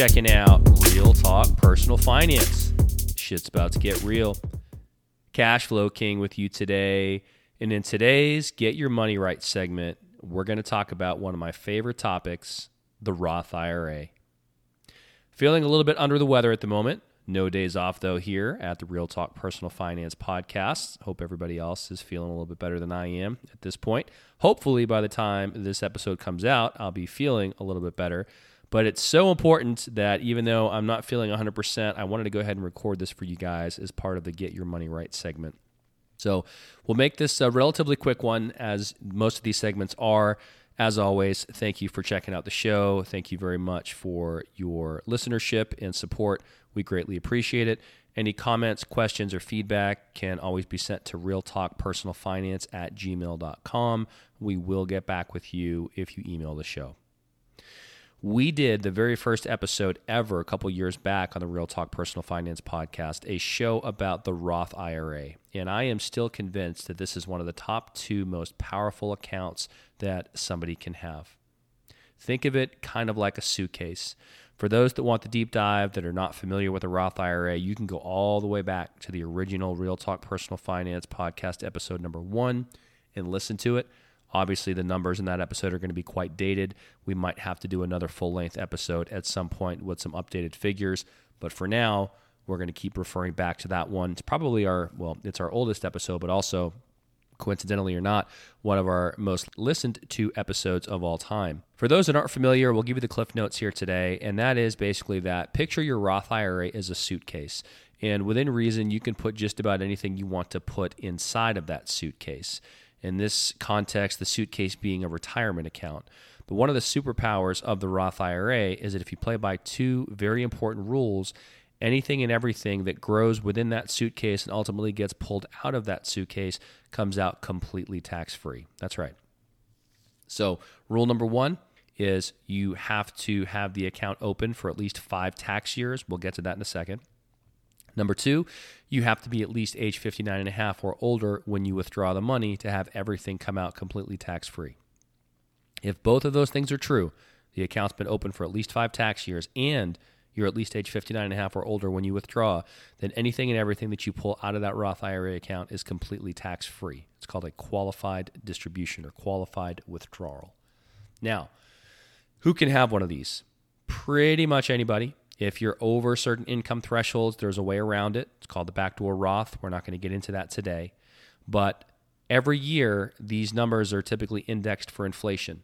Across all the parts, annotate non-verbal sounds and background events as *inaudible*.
Checking out Real Talk Personal Finance. Shit's about to get real. Cash Flow King with you today. And in today's Get Your Money Right segment, we're going to talk about one of my favorite topics the Roth IRA. Feeling a little bit under the weather at the moment. No days off, though, here at the Real Talk Personal Finance Podcast. Hope everybody else is feeling a little bit better than I am at this point. Hopefully, by the time this episode comes out, I'll be feeling a little bit better. But it's so important that even though I'm not feeling 100%, I wanted to go ahead and record this for you guys as part of the Get Your Money Right segment. So we'll make this a relatively quick one, as most of these segments are. As always, thank you for checking out the show. Thank you very much for your listenership and support. We greatly appreciate it. Any comments, questions, or feedback can always be sent to realtalkpersonalfinance at gmail.com. We will get back with you if you email the show we did the very first episode ever a couple years back on the Real Talk Personal Finance podcast, a show about the Roth IRA. And I am still convinced that this is one of the top two most powerful accounts that somebody can have. Think of it kind of like a suitcase. For those that want the deep dive that are not familiar with the Roth IRA, you can go all the way back to the original Real Talk Personal Finance podcast episode number one and listen to it. Obviously, the numbers in that episode are going to be quite dated. We might have to do another full length episode at some point with some updated figures. But for now, we're going to keep referring back to that one. It's probably our, well, it's our oldest episode, but also, coincidentally or not, one of our most listened to episodes of all time. For those that aren't familiar, we'll give you the cliff notes here today. And that is basically that picture your Roth IRA as a suitcase. And within reason, you can put just about anything you want to put inside of that suitcase. In this context, the suitcase being a retirement account. But one of the superpowers of the Roth IRA is that if you play by two very important rules, anything and everything that grows within that suitcase and ultimately gets pulled out of that suitcase comes out completely tax free. That's right. So, rule number one is you have to have the account open for at least five tax years. We'll get to that in a second. Number two, you have to be at least age 59 and a half or older when you withdraw the money to have everything come out completely tax free. If both of those things are true, the account's been open for at least five tax years and you're at least age 59 and a half or older when you withdraw, then anything and everything that you pull out of that Roth IRA account is completely tax free. It's called a qualified distribution or qualified withdrawal. Now, who can have one of these? Pretty much anybody. If you're over certain income thresholds, there's a way around it. It's called the backdoor Roth. We're not going to get into that today. But every year, these numbers are typically indexed for inflation.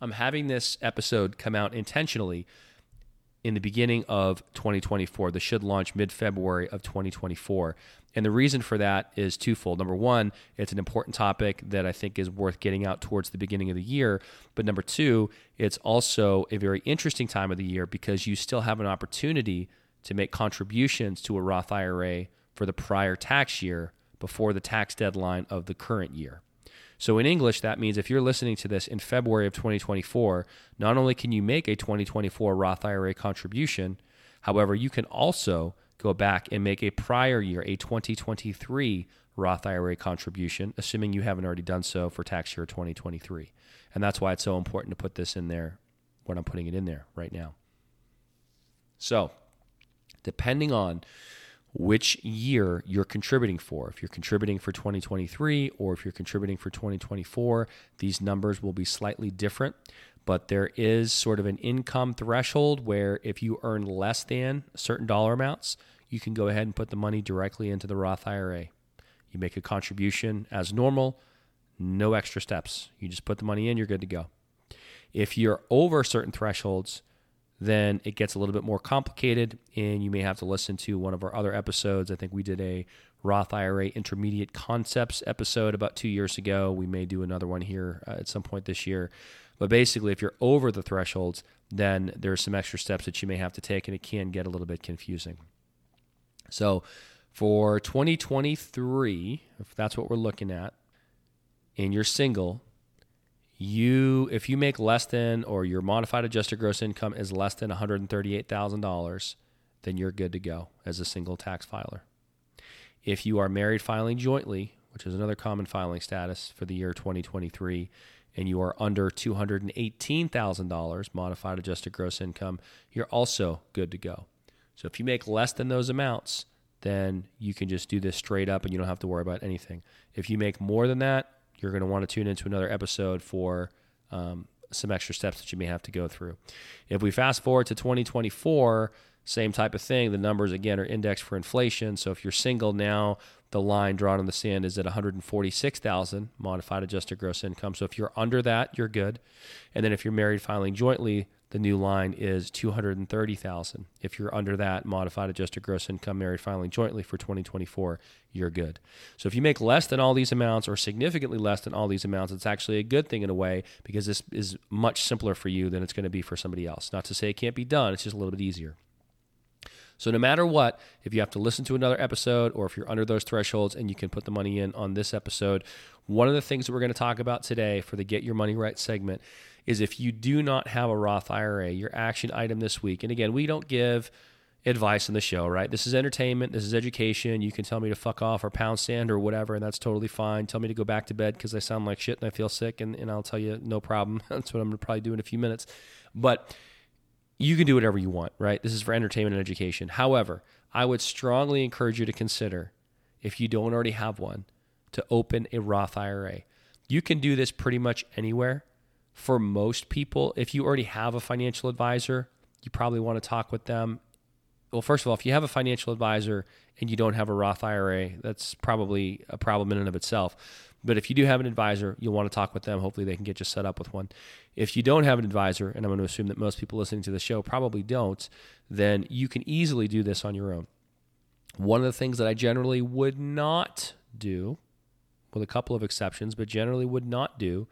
I'm having this episode come out intentionally in the beginning of 2024. This should launch mid February of 2024. And the reason for that is twofold. Number one, it's an important topic that I think is worth getting out towards the beginning of the year. But number two, it's also a very interesting time of the year because you still have an opportunity to make contributions to a Roth IRA for the prior tax year before the tax deadline of the current year. So, in English, that means if you're listening to this in February of 2024, not only can you make a 2024 Roth IRA contribution, however, you can also go back and make a prior year, a 2023 Roth IRA contribution, assuming you haven't already done so for tax year 2023. And that's why it's so important to put this in there when I'm putting it in there right now. So, depending on which year you're contributing for. If you're contributing for 2023 or if you're contributing for 2024, these numbers will be slightly different. But there is sort of an income threshold where if you earn less than certain dollar amounts, you can go ahead and put the money directly into the Roth IRA. You make a contribution as normal, no extra steps. You just put the money in, you're good to go. If you're over certain thresholds, then it gets a little bit more complicated, and you may have to listen to one of our other episodes. I think we did a Roth IRA intermediate concepts episode about two years ago. We may do another one here uh, at some point this year. But basically, if you're over the thresholds, then there's some extra steps that you may have to take, and it can get a little bit confusing. So for 2023, if that's what we're looking at, and you're single, you if you make less than or your modified adjusted gross income is less than $138,000, then you're good to go as a single tax filer. If you are married filing jointly, which is another common filing status for the year 2023, and you are under $218,000 modified adjusted gross income, you're also good to go. So if you make less than those amounts, then you can just do this straight up and you don't have to worry about anything. If you make more than that, you're going to want to tune into another episode for um, some extra steps that you may have to go through. If we fast forward to 2024, same type of thing. The numbers again are indexed for inflation. So if you're single now, the line drawn in the sand is at 146,000 modified adjusted gross income. So if you're under that, you're good. And then if you're married filing jointly, the new line is 230,000. If you're under that modified adjusted gross income married filing jointly for 2024, you're good. So if you make less than all these amounts or significantly less than all these amounts, it's actually a good thing in a way because this is much simpler for you than it's going to be for somebody else. Not to say it can't be done, it's just a little bit easier. So no matter what, if you have to listen to another episode or if you're under those thresholds and you can put the money in on this episode, one of the things that we're going to talk about today for the Get Your Money Right segment is if you do not have a Roth IRA, your action item this week. And again, we don't give advice on the show, right? This is entertainment, this is education. You can tell me to fuck off or pound sand or whatever, and that's totally fine. Tell me to go back to bed because I sound like shit and I feel sick, and, and I'll tell you no problem. *laughs* that's what I'm going to probably do in a few minutes. But you can do whatever you want, right? This is for entertainment and education. However, I would strongly encourage you to consider, if you don't already have one, to open a Roth IRA. You can do this pretty much anywhere. For most people, if you already have a financial advisor, you probably want to talk with them. Well, first of all, if you have a financial advisor and you don't have a Roth IRA, that's probably a problem in and of itself. But if you do have an advisor, you'll want to talk with them. Hopefully, they can get you set up with one. If you don't have an advisor, and I'm going to assume that most people listening to the show probably don't, then you can easily do this on your own. One of the things that I generally would not do, with a couple of exceptions, but generally would not do,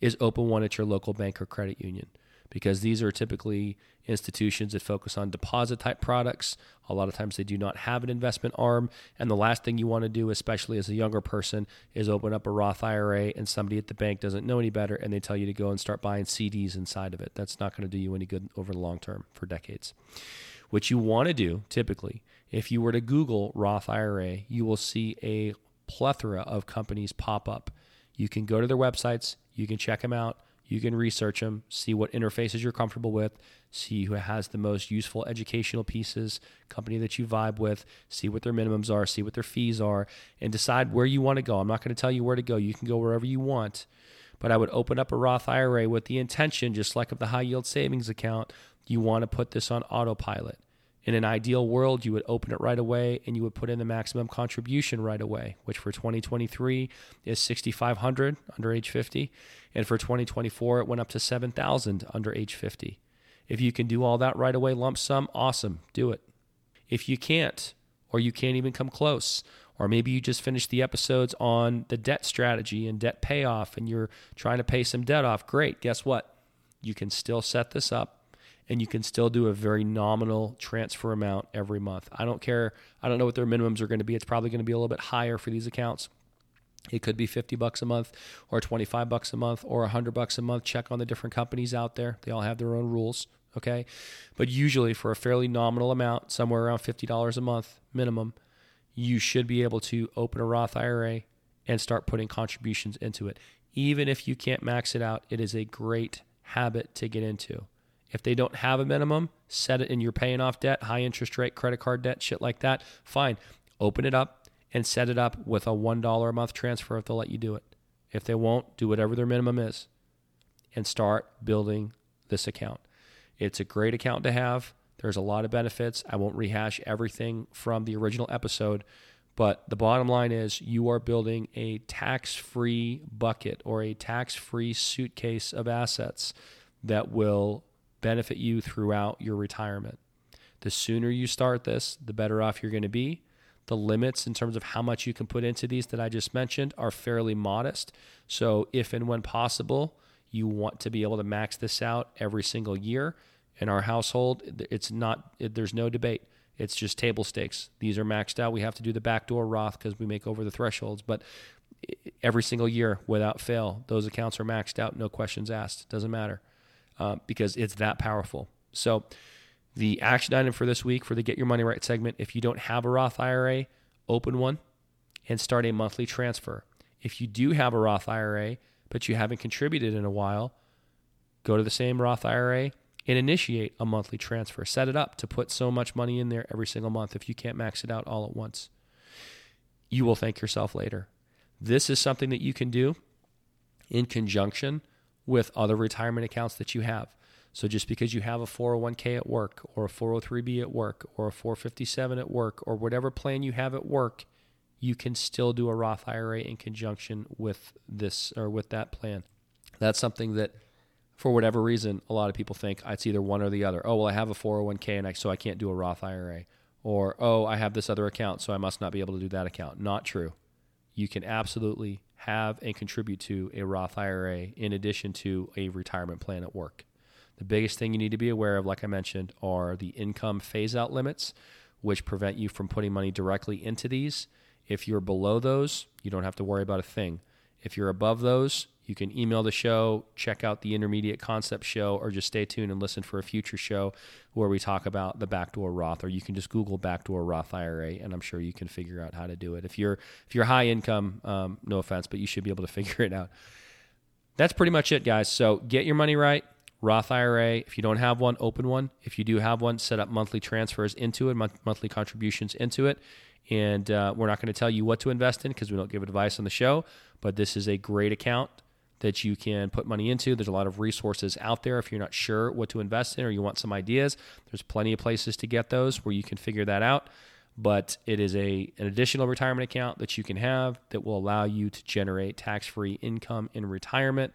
is open one at your local bank or credit union because these are typically institutions that focus on deposit type products. A lot of times they do not have an investment arm. And the last thing you want to do, especially as a younger person, is open up a Roth IRA and somebody at the bank doesn't know any better and they tell you to go and start buying CDs inside of it. That's not going to do you any good over the long term for decades. What you want to do typically, if you were to Google Roth IRA, you will see a plethora of companies pop up. You can go to their websites, you can check them out you can research them, see what interfaces you're comfortable with, see who has the most useful educational pieces, company that you vibe with, see what their minimums are, see what their fees are, and decide where you want to go. I'm not going to tell you where to go. You can go wherever you want. But I would open up a Roth IRA with the intention, just like of the high yield savings account, you want to put this on autopilot. In an ideal world, you would open it right away and you would put in the maximum contribution right away, which for 2023 is 6,500 under age 50, and for 2024 it went up to 7,000 under age 50. If you can do all that right away, lump sum, awesome, do it. If you can't, or you can't even come close, or maybe you just finished the episodes on the debt strategy and debt payoff, and you're trying to pay some debt off, great. Guess what? You can still set this up and you can still do a very nominal transfer amount every month. I don't care. I don't know what their minimums are going to be. It's probably going to be a little bit higher for these accounts. It could be 50 bucks a month or 25 bucks a month or 100 bucks a month. Check on the different companies out there. They all have their own rules, okay? But usually for a fairly nominal amount, somewhere around $50 a month minimum, you should be able to open a Roth IRA and start putting contributions into it. Even if you can't max it out, it is a great habit to get into. If they don't have a minimum, set it and you're paying off debt, high interest rate, credit card debt, shit like that. Fine. Open it up and set it up with a $1 a month transfer if they'll let you do it. If they won't, do whatever their minimum is and start building this account. It's a great account to have. There's a lot of benefits. I won't rehash everything from the original episode, but the bottom line is you are building a tax free bucket or a tax free suitcase of assets that will benefit you throughout your retirement. The sooner you start this, the better off you're going to be. The limits in terms of how much you can put into these that I just mentioned are fairly modest. So, if and when possible, you want to be able to max this out every single year. In our household, it's not, there's no debate. It's just table stakes. These are maxed out. We have to do the backdoor Roth because we make over the thresholds. But every single year, without fail, those accounts are maxed out. No questions asked. Doesn't matter uh, because it's that powerful. So, the action item for this week for the Get Your Money Right segment if you don't have a Roth IRA, open one and start a monthly transfer. If you do have a Roth IRA, but you haven't contributed in a while, go to the same Roth IRA and initiate a monthly transfer. Set it up to put so much money in there every single month if you can't max it out all at once. You will thank yourself later. This is something that you can do in conjunction with other retirement accounts that you have. So just because you have a 401k at work or a 403b at work or a 457 at work or whatever plan you have at work, you can still do a Roth IRA in conjunction with this or with that plan. That's something that for whatever reason a lot of people think ah, it's either one or the other. Oh, well I have a 401k and I, so I can't do a Roth IRA or oh, I have this other account so I must not be able to do that account. Not true. You can absolutely have and contribute to a Roth IRA in addition to a retirement plan at work. The biggest thing you need to be aware of, like I mentioned, are the income phase out limits, which prevent you from putting money directly into these. If you're below those, you don't have to worry about a thing. If you're above those, you can email the show, check out the intermediate concept show, or just stay tuned and listen for a future show where we talk about the backdoor Roth. Or you can just Google backdoor Roth IRA, and I'm sure you can figure out how to do it. If you're if you're high income, um, no offense, but you should be able to *laughs* figure it out. That's pretty much it, guys. So get your money right. Roth IRA. If you don't have one, open one. If you do have one, set up monthly transfers into it, monthly contributions into it. And uh, we're not going to tell you what to invest in because we don't give advice on the show. But this is a great account that you can put money into. There's a lot of resources out there if you're not sure what to invest in or you want some ideas. There's plenty of places to get those where you can figure that out. But it is a an additional retirement account that you can have that will allow you to generate tax-free income in retirement.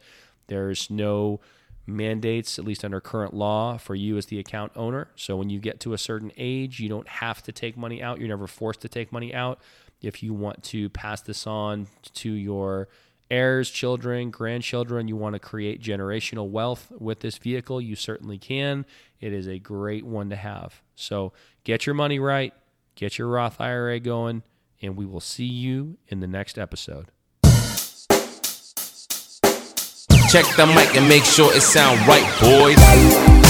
There's no mandates, at least under current law, for you as the account owner. So when you get to a certain age, you don't have to take money out. You're never forced to take money out. If you want to pass this on to your heirs, children, grandchildren, you want to create generational wealth with this vehicle, you certainly can. It is a great one to have. So get your money right, get your Roth IRA going, and we will see you in the next episode. Check the mic and make sure it sound right, boys.